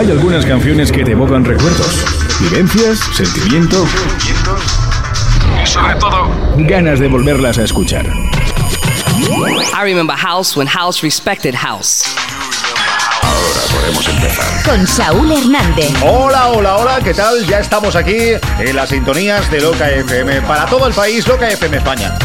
Hay algunas canciones que te evocan recuerdos, vivencias, sentimientos y sobre todo ganas de volverlas a escuchar. I remember house when house respected house. Ahora podemos empezar. Con Saúl Hernández. Hola, hola, hola, ¿qué tal? Ya estamos aquí en las sintonías de Loca FM. Para todo el país, Loca FM España.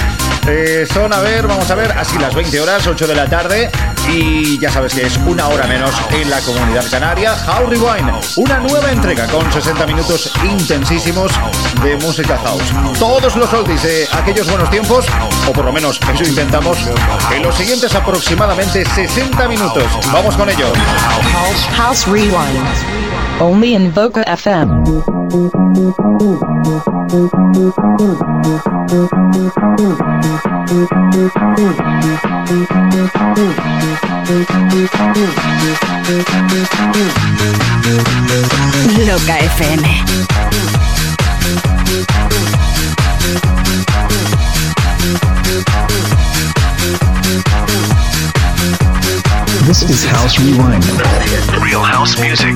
Eh, son, a ver, vamos a ver, así las 20 horas, 8 de la tarde. Y ya sabes que es una hora menos en la comunidad canaria. How Rewind, una nueva entrega con 60 minutos intensísimos de música house. Todos los oldies de aquellos buenos tiempos, o por lo menos eso intentamos, en los siguientes aproximadamente 60 minutos. Vamos con ello. House Rewind. Only in Boca FM. Loca FM. This is House Rewind. Real house music.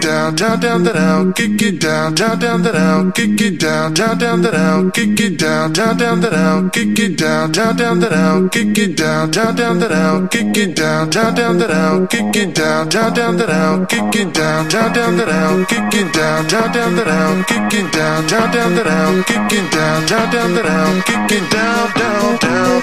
down, down, down, down, down, kick it down, down, down, down, down, kick it down, down, down, down, down, kick it down, down, down, down, down, kick it down, down, down, down, down, kick it down, down, down, down, down, kick it down, down, down, down, down, kick it down, down, down, down, down, kick it down, down, down, down, down, kick it down, down, down, down, down, kick it down, down, down, down, down, kick it down, down, down, down, down, kick it down, down, down, down, down,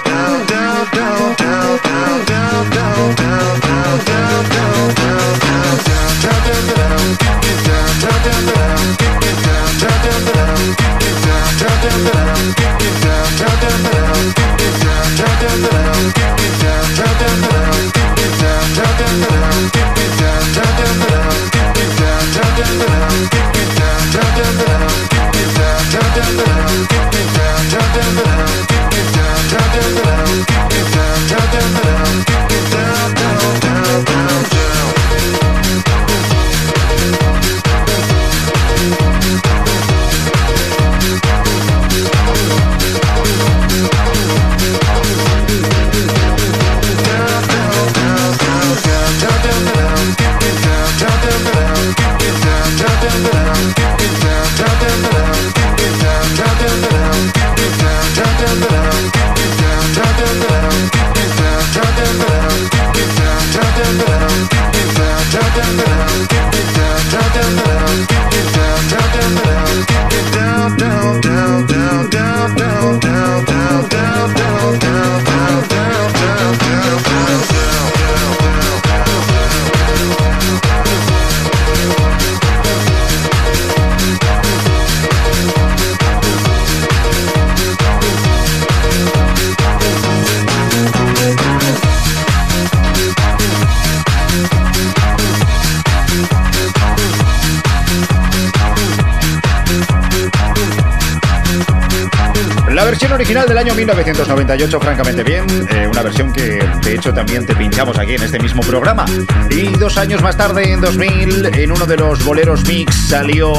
La versión original del año 1998, francamente bien, eh, una versión que de hecho también te pinchamos aquí en este mismo programa. Y dos años más tarde, en 2000, en uno de los boleros mix salió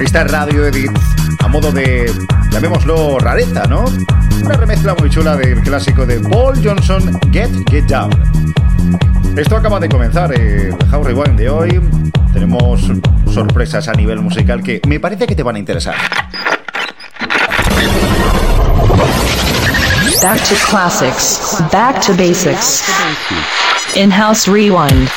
esta radio edit a modo de, llamémoslo, rareza, ¿no? Una remezcla muy chula del clásico de Paul Johnson, Get Get Down. Esto acaba de comenzar, el How Rewind de hoy. Tenemos sorpresas a nivel musical que me parece que te van a interesar. Back to classics. Back to basics. In-house rewind.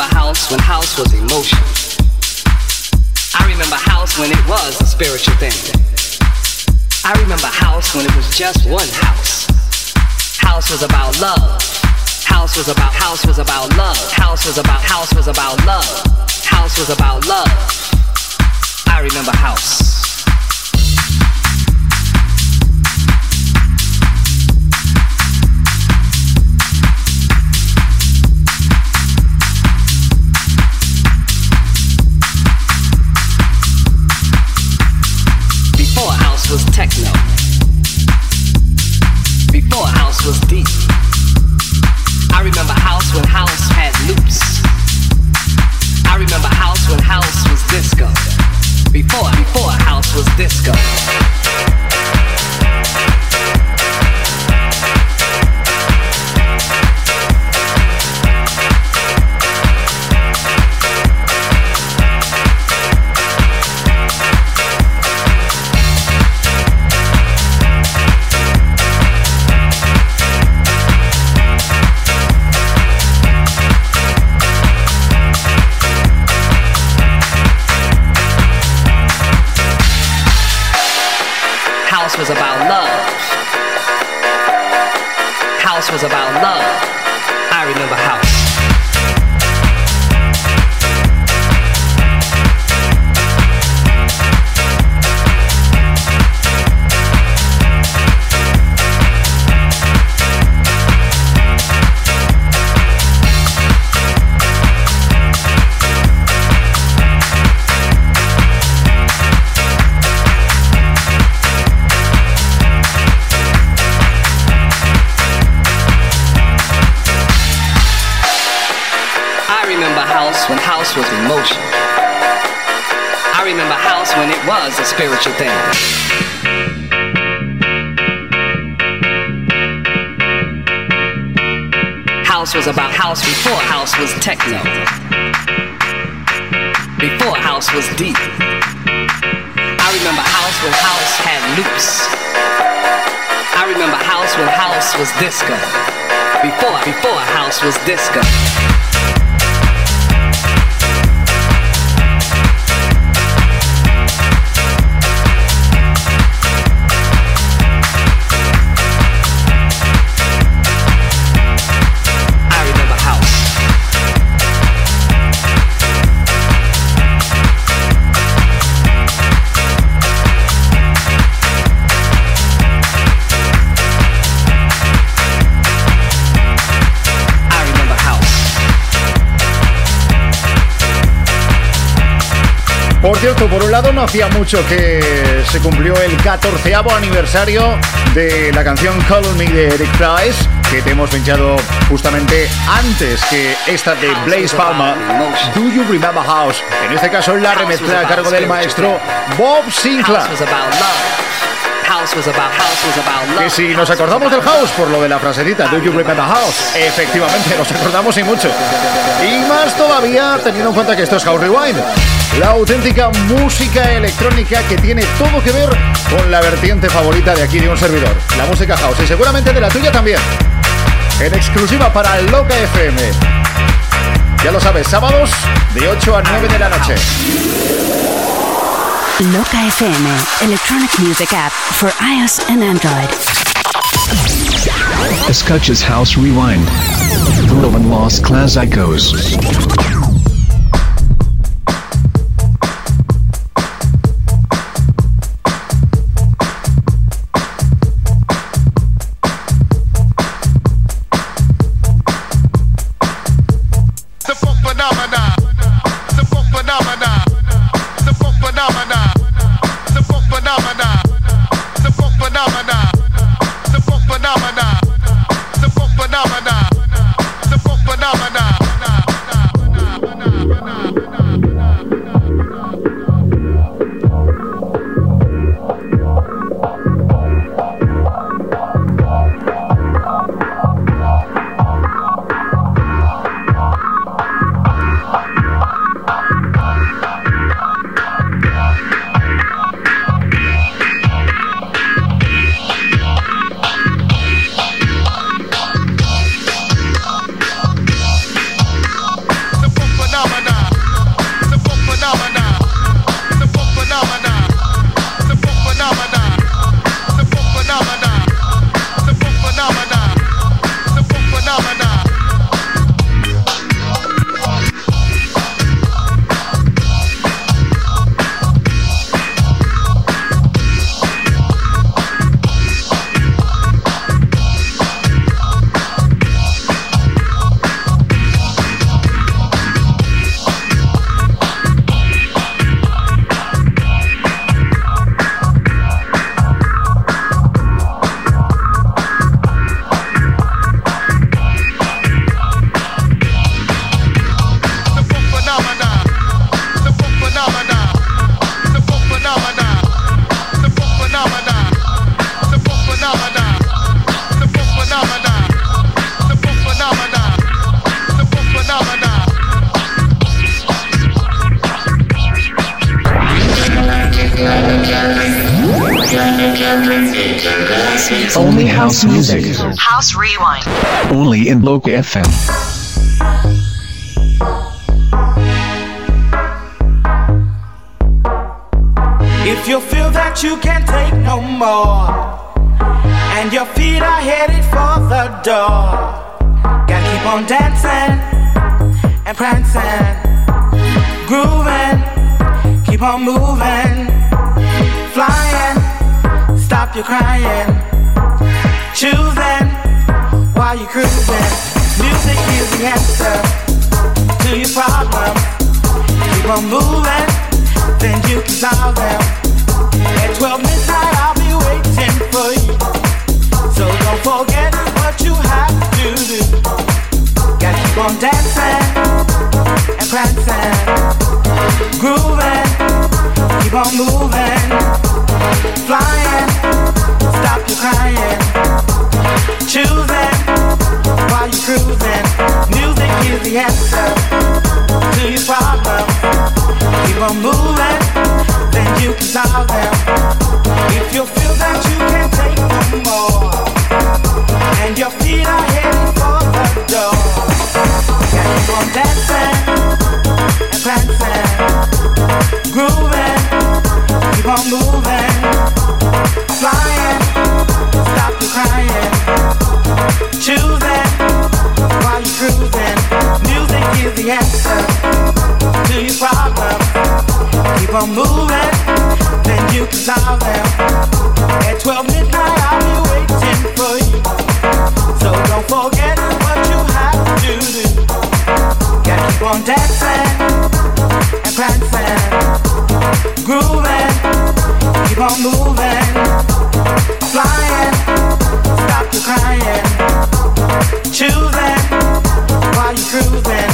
Remember house when house was emotion. I remember house when it was a spiritual thing. I remember house when it was just one house. House was about love. House was about house was about love. House was about house was about love. House was about love. I remember house. Was techno. Before house was deep. I remember house when house had loops. I remember house when house was disco. Before, before house was disco. House was about love. I remember house. A spiritual thing. House was about house before house was techno. Before house was deep. I remember house when house had loops. I remember house when house was disco. Before, before house was disco. Por cierto, por un lado no hacía mucho que se cumplió el 14 aniversario de la canción Call Me de Eric Price, que te hemos pinchado justamente antes que esta de Blaze Palma, Do You Remember House? En este caso la remezcla a cargo del maestro Bob Sinclair. Que si nos acordamos del house por lo de la frasecita Do you remember house? Efectivamente, nos acordamos y mucho. Y más todavía teniendo en cuenta que esto es House Rewind. La auténtica música electrónica que tiene todo que ver con la vertiente favorita de aquí de un servidor. La música house y seguramente de la tuya también. En exclusiva para Loca FM. Ya lo sabes, sábados de 8 a 9 de la noche. Loca FM, electronic music app for iOS and Android. Escuchas House Rewind. And Lost Clásicos. House music. House Rewind. Only in Loca FM. If you feel that you can't take no more, and your feet are headed for the door, gotta keep on dancing and prancing, grooving, keep on moving, flying, stop your crying, choosing while you're cruising. Music is the answer to your problem. Keep on moving, then you can solve them. At 12 midnight, I'll be waiting for you. So don't forget what you have to do. Gotta keep on dancing and prancing, grooving, keep on moving, flying, crying, choosing while you're cruising. Music is the answer to your problems. Keep on moving, then you can solve them. If you feel that you can't take no more, and your feet are heading for the door, gotta keep on dancing and prancing, grooving, keep on moving, the answer to your problems. Keep on moving, then you can solve them. At 12 midnight, I'll be waiting for you. So don't forget what you have to do. Gotta keep on dancing and grooving, keep on moving, flying, stop crying, choosing while you're cruising.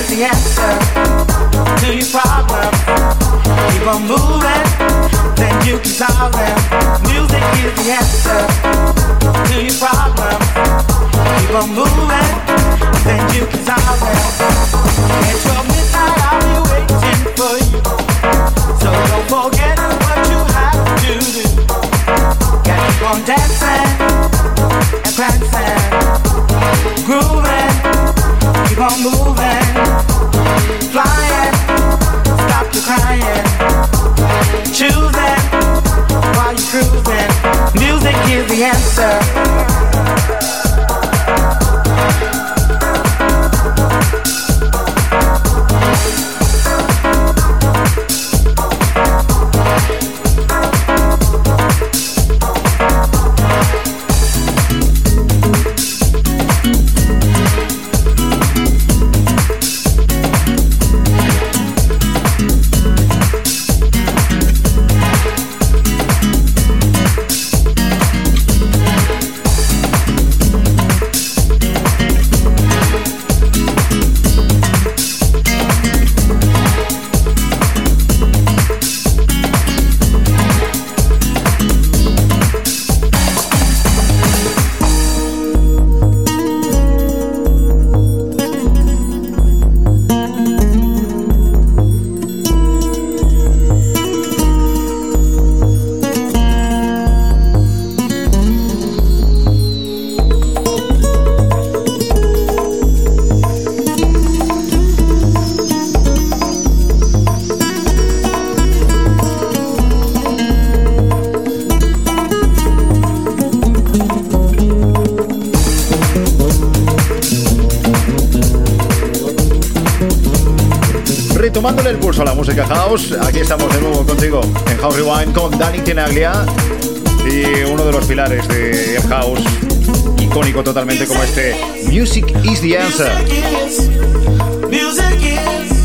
Is the answer to your problems. Retomándole el pulso a la música house, aquí estamos de nuevo contigo en House Rewind con Dani Tenaglia y uno de los pilares de House, icónico totalmente como este Music is the Answer.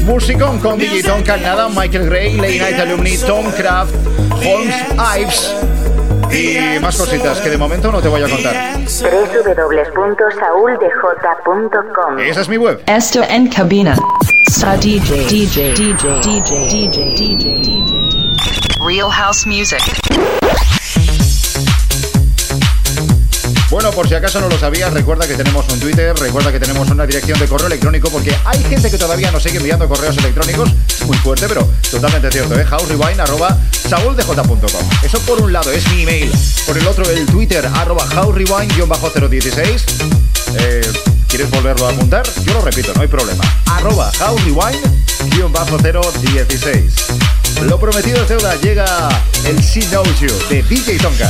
Musicón con DJ Tom Canada, Michael Gray, Late Night Alumni, Tom Craft, Holmes Ives y más cositas que de momento no te voy a contar. www.sauldj.com Esa es mi web. Esto en cabina. Sa DJ. DJ. DJ. DJ. DJ. DJ. DJ. Real house music. Bueno, por si acaso no lo sabías, recuerda que tenemos un Twitter, recuerda que tenemos una dirección de correo electrónico, porque hay gente que todavía nos sigue enviando correos electrónicos, muy fuerte, pero totalmente cierto, ¿eh? houserewind.com. Eso por un lado es mi email, por el otro el Twitter, arroba houserewind-016. Eh, ¿Quieres volverlo a apuntar? Yo lo repito, no hay problema. Arroba houserewind-016. Lo prometido es deuda, llega el She Knows You de DJ Tonka.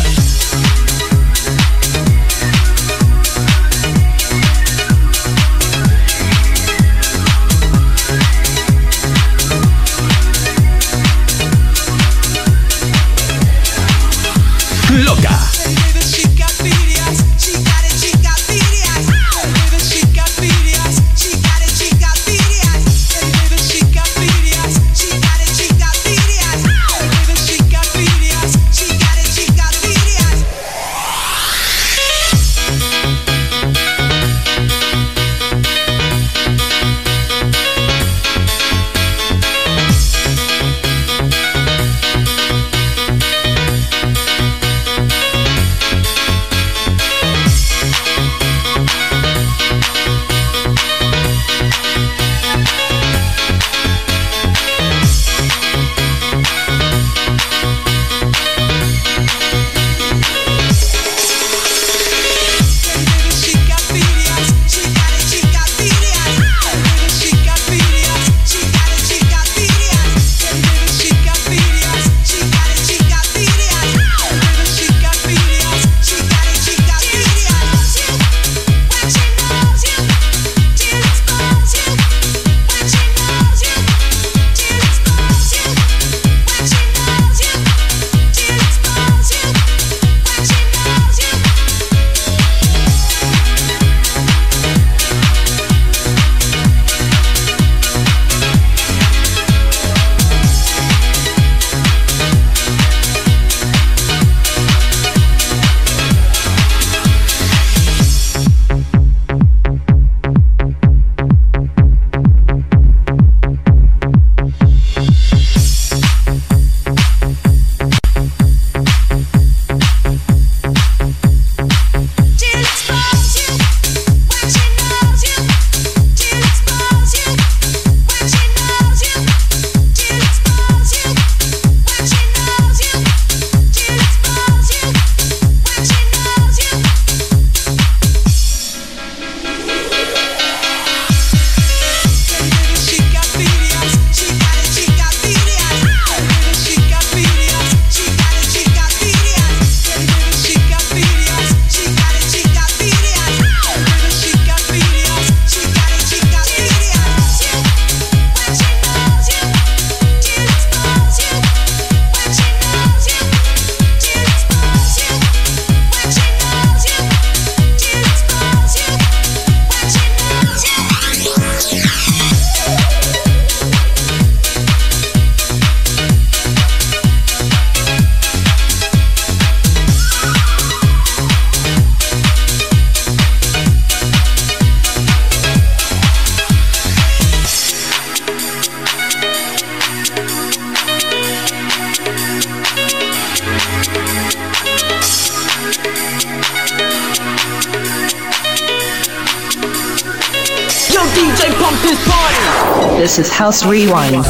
House Rewind.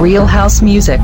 Real house music.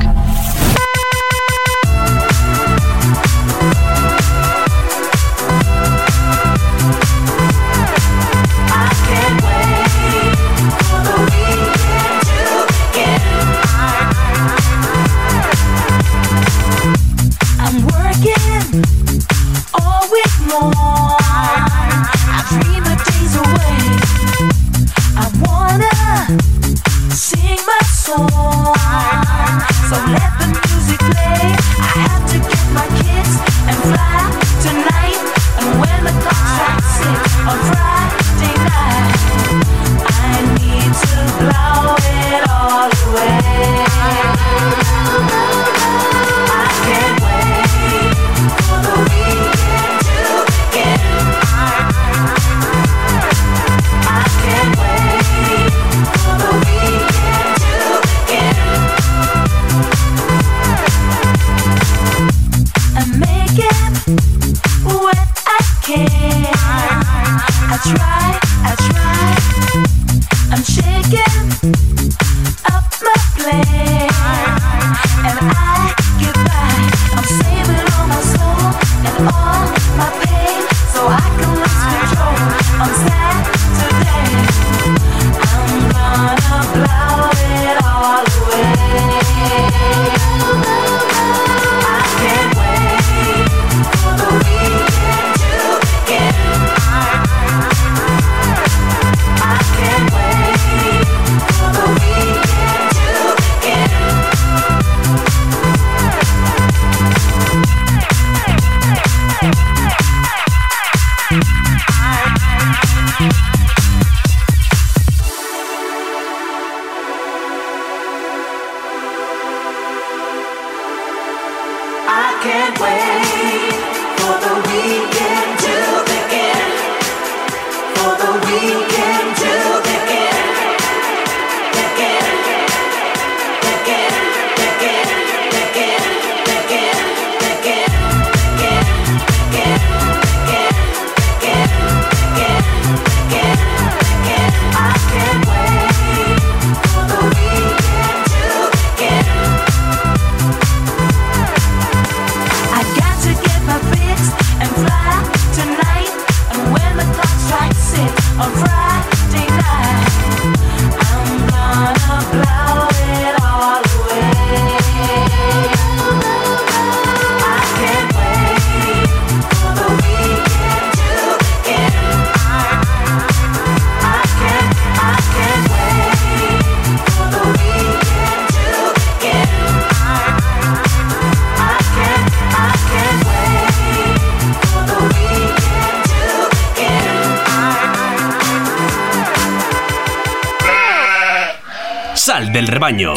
Rebaño.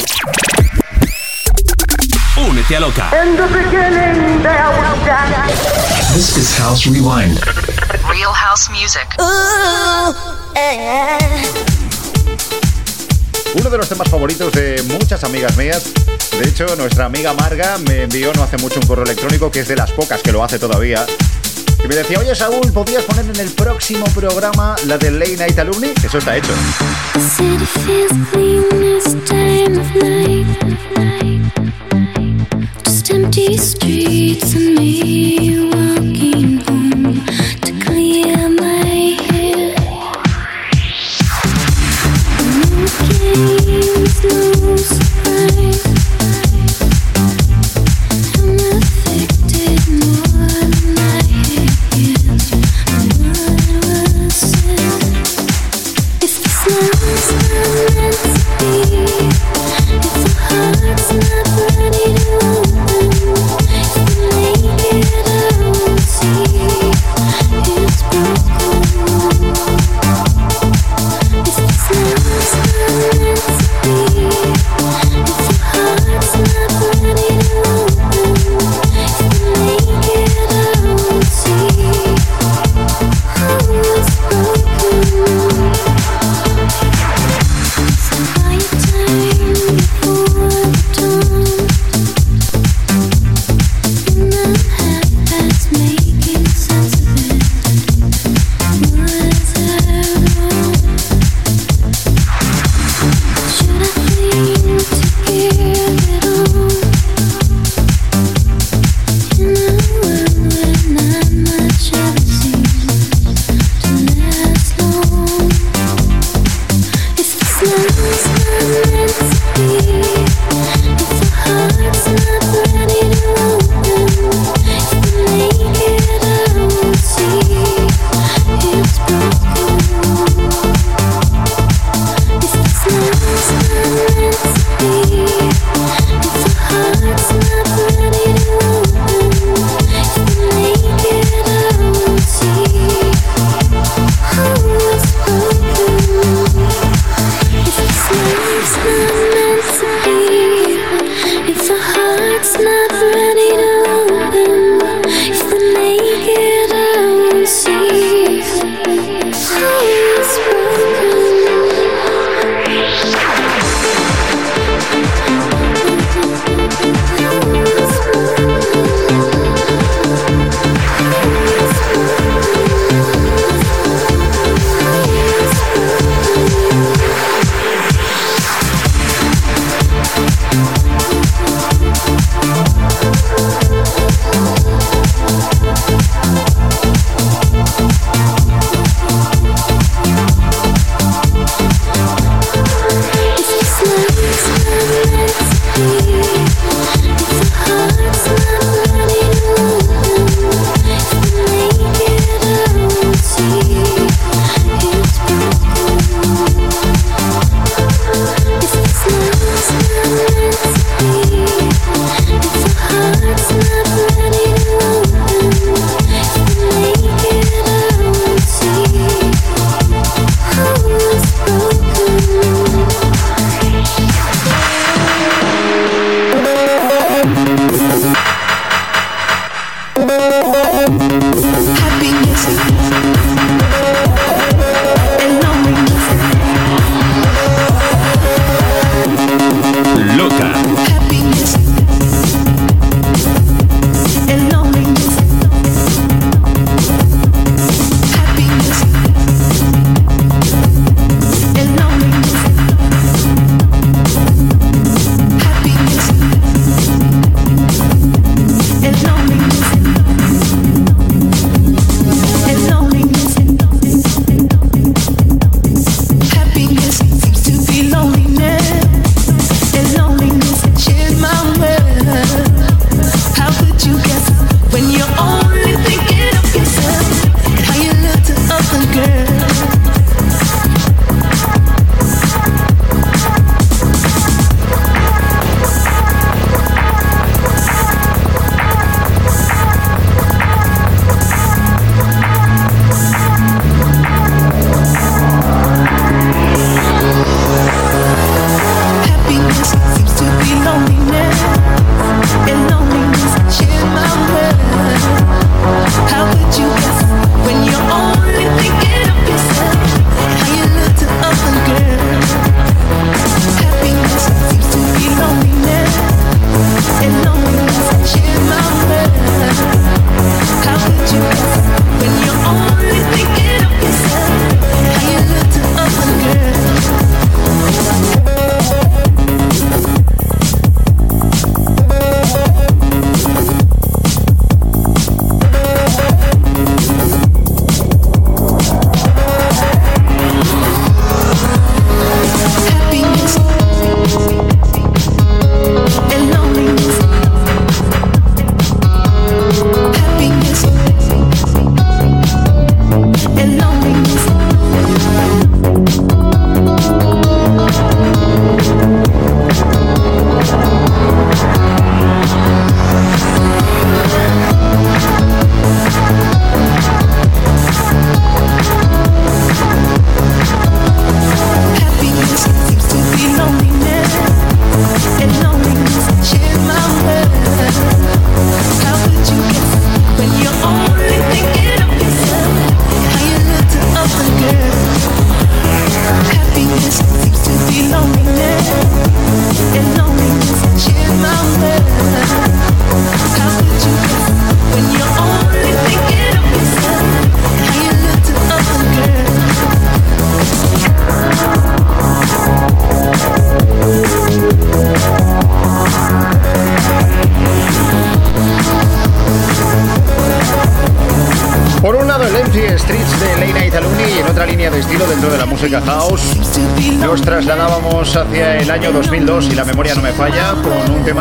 Únete a Loca. This is House Rewind. Real house music. Uno de los temas favoritos de muchas amigas mías. De hecho, nuestra amiga Marga me envió no hace mucho un correo electrónico que es de las pocas que lo hace todavía. Y me decía, oye Saúl, ¿podrías poner en el próximo programa la de Late Night Alumni? Eso está hecho.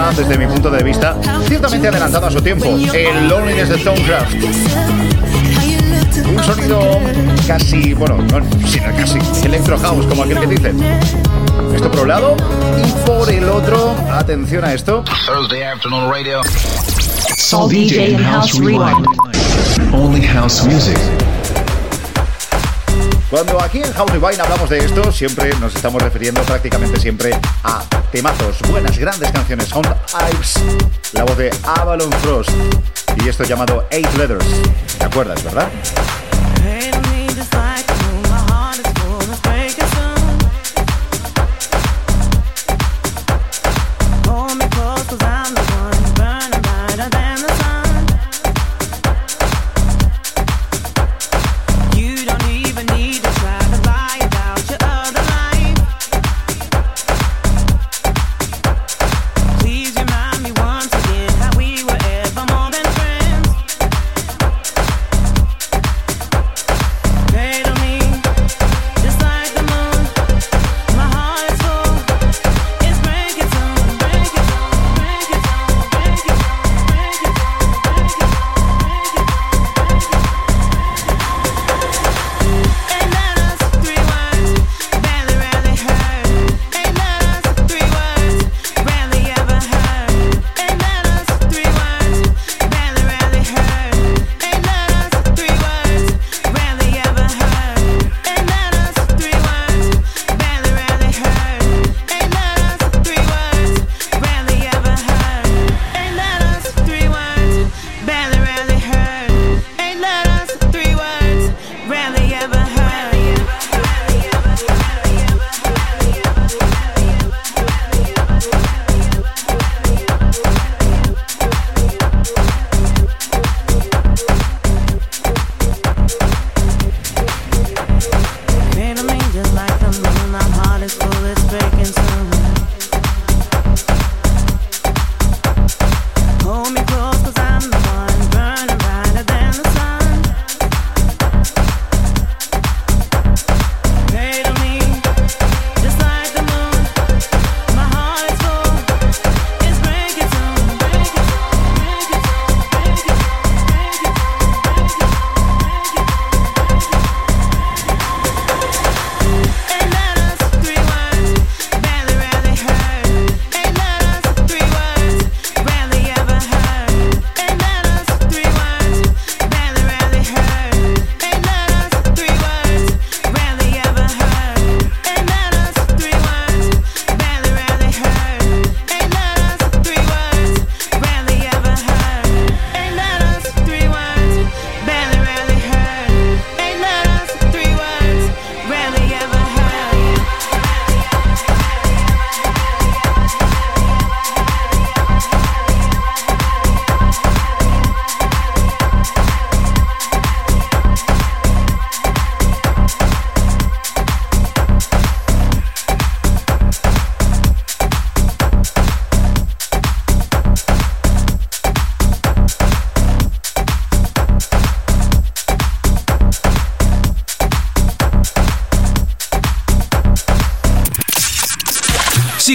Tema, desde mi punto de vista, ciertamente adelantado a su tiempo, el Loneliness de Stonecraft. Un sonido casi, bueno, no, sino casi electro house, como aquel que dicen. Esto por un lado y por el otro, atención a esto. Thursday afternoon radio. Soul DJ House Rewind. Only house music. Cuando aquí en House Rewind hablamos de esto, siempre nos estamos refiriendo prácticamente siempre a temazos, buenas, grandes canciones. Sound Ives, la voz de Avalon Frost y esto llamado Eight Letters. ¿Te acuerdas, verdad?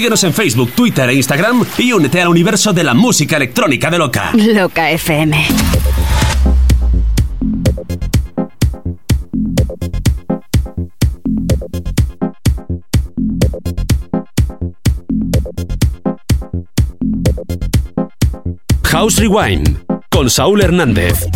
Síguenos en Facebook, Twitter e Instagram y únete al universo de la música electrónica de Loca. Loca FM. House Rewind con Saúl Hernández.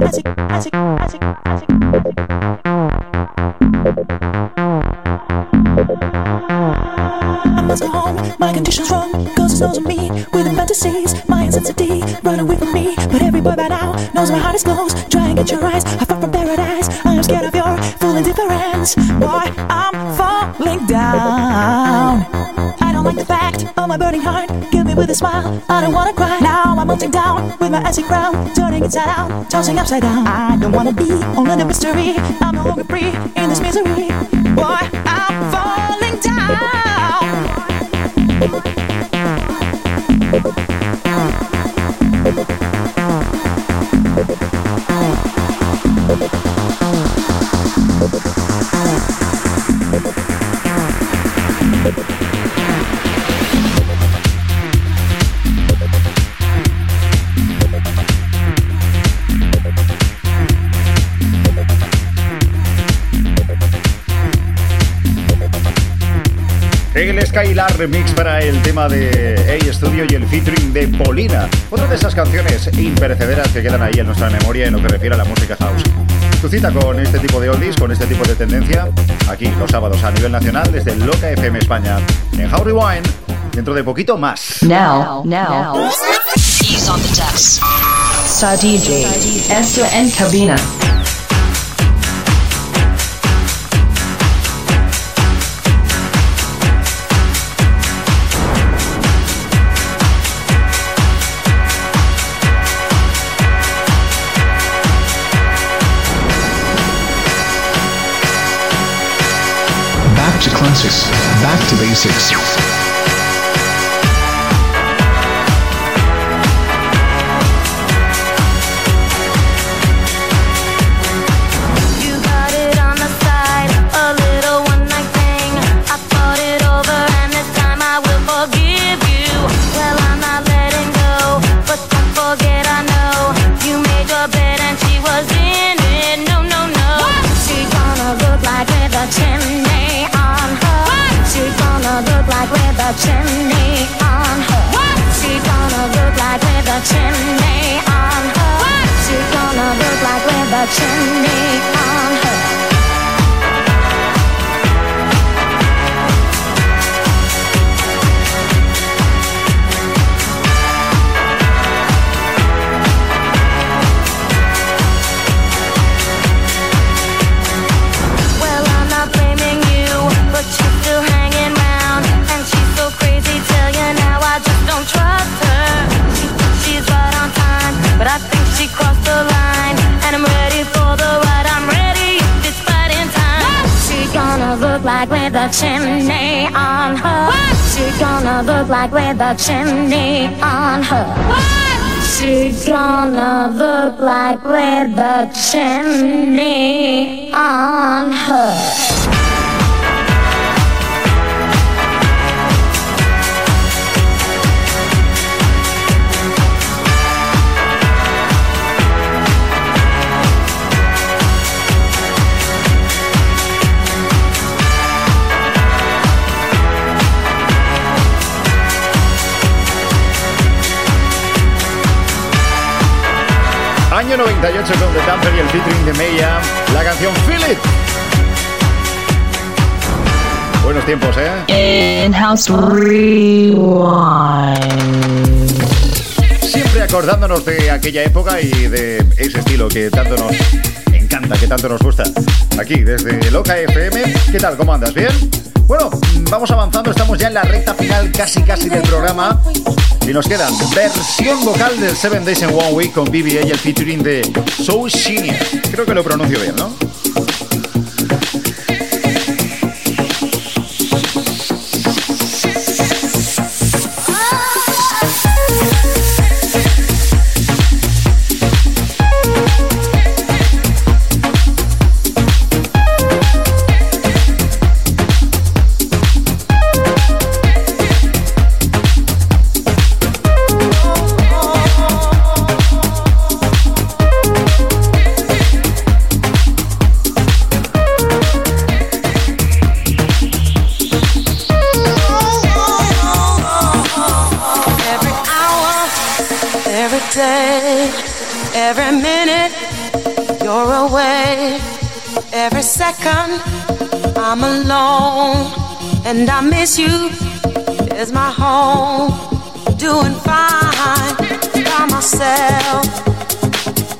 Acid, acid, acid, acid. I must go home, my condition's wrong. Cause it's knows me with fantasies. My intensity, run away from me. But every boy by now knows my heart is closed. Try and get your eyes, with a smile, I don't wanna cry. Now I'm melting down with my acid crown Turning inside out, tossing upside down. I don't wanna be only the mystery. I'm no longer free in this misery. Boy, Skylar remix para el tema de A Studio y el featuring de Polina. Otra de esas canciones imperecederas que quedan ahí en nuestra memoria en lo que refiere a la música house. Tu cita con este tipo de oldies, con este tipo de tendencia, aquí los sábados a nivel nacional desde Loca FM España. En How Rewind, dentro de poquito más. Now, now. He's on the decks. Sa DJ. Esto en cabina. Back to basics. Chimney on her. She gonna look like with a chimney on like with a chimney on her. She gonna look like with a chimney on her. What? She gonna look like with a chimney on her. Año 98 con The Dumper y el featuring de Meia, la canción Feel It. Buenos tiempos, ¿eh? In-house rewind. Siempre acordándonos de aquella época y de ese estilo que tanto nos encanta, que tanto nos gusta. Aquí, desde Loca FM. ¿Qué tal? ¿Cómo andas? ¿Bien? Bueno, vamos avanzando, estamos ya en la recta final casi casi del programa. Y nos quedan versión vocal del Seven Days in One Week con BBA y el featuring de So Senior. Creo que lo pronuncio bien, ¿no? Every minute, you're away. Every second, I'm alone. And I miss you. There's my home. Doing fine by myself.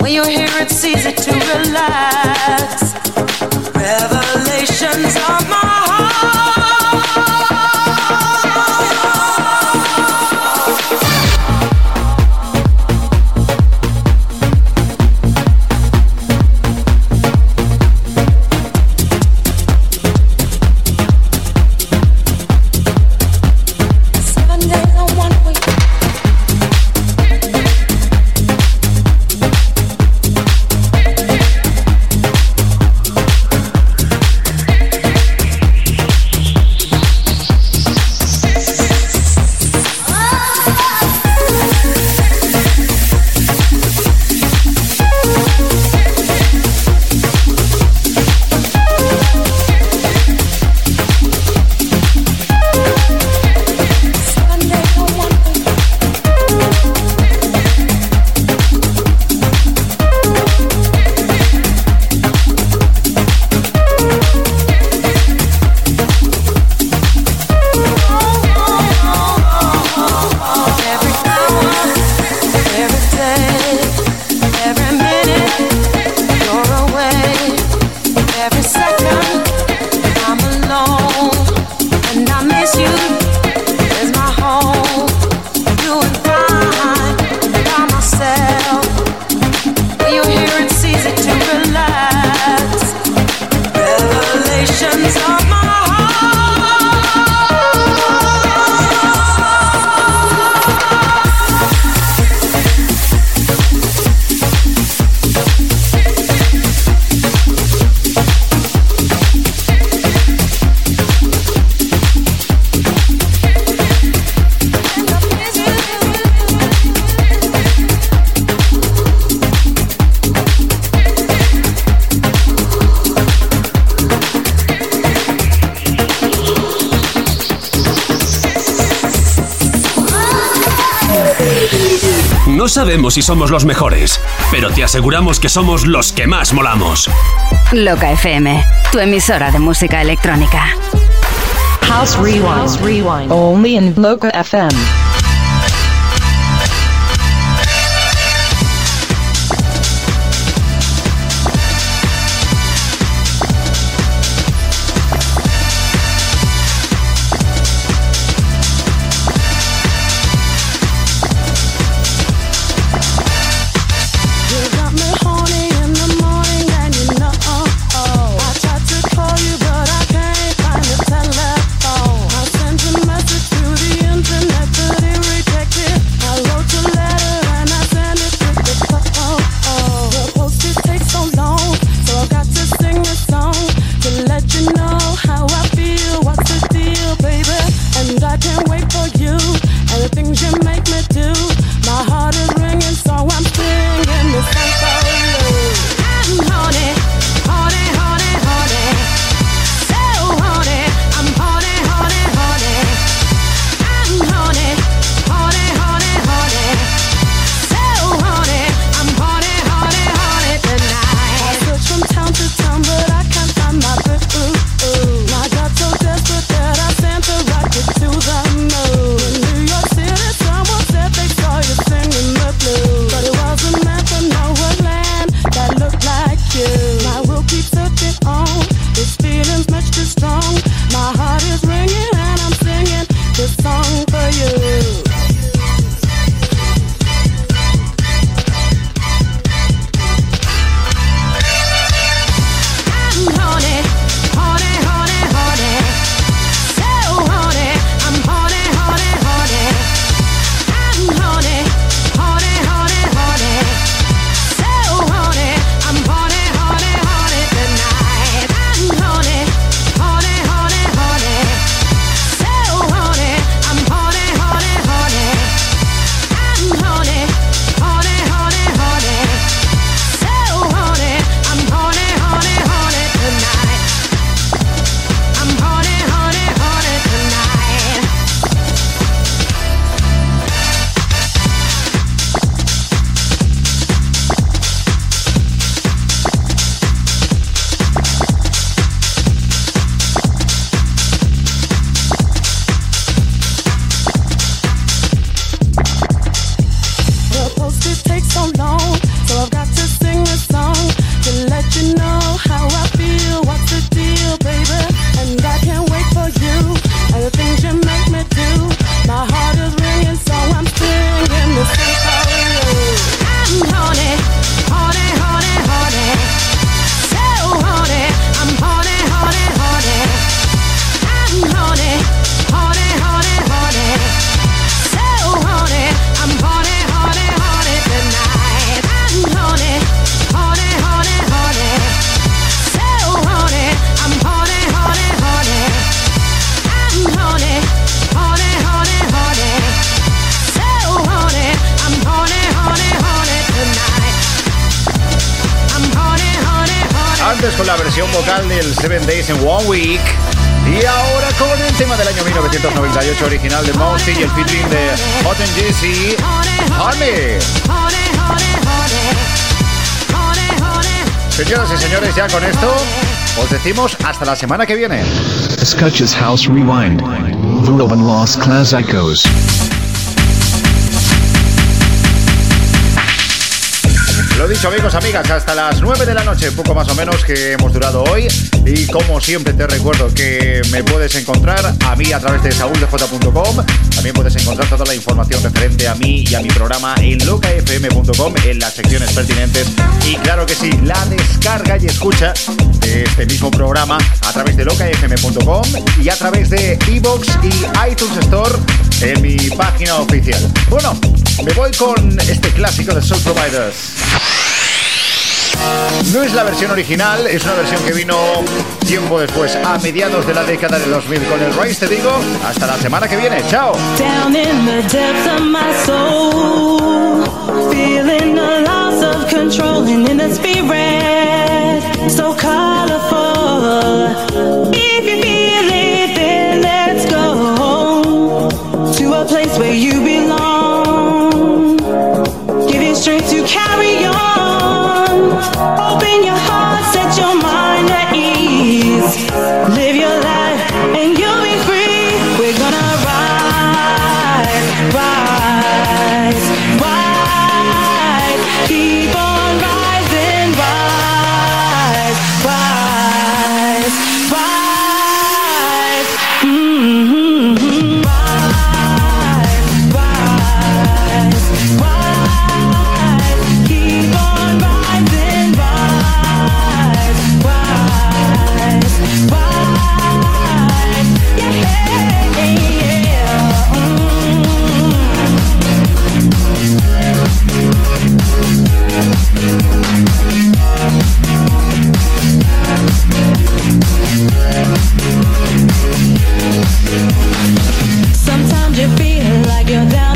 When you're here, it's easy to relax. Revelations of my Seven sabemos si somos los mejores, pero te aseguramos que somos los que más molamos. Loca FM, tu emisora de música electrónica. House Rewind. House Rewind. Only in Loca FM. 1998 original de Mosty y el featuring de Hot and Jesse, Honey. Señoras y señores, ya con esto os decimos hasta la semana que viene. Escuchas House Rewind. Vuelvan los clásicos. Lo dicho amigos, amigas, hasta las 9 de la noche, poco más o menos que hemos durado hoy. Y como siempre te recuerdo que me puedes encontrar a mí a través de sauldej.com. También puedes encontrar toda la información referente a mí y a mi programa en locafm.com en las secciones pertinentes. Y claro que sí, la descarga y escucha de este mismo programa a través de locafm.com y a través de iBox y iTunes Store en mi página oficial. Bueno, me voy con este clásico de Soul Providers. No es la versión original, es una versión que vino tiempo después, a mediados de la década de 2000 con el Rise, te digo. Hasta la semana que viene, chao. Down in the depths of my soul, feeling the loss of control and in the spirit, so colorful. If you feel it, then let's go to a place where you you're down.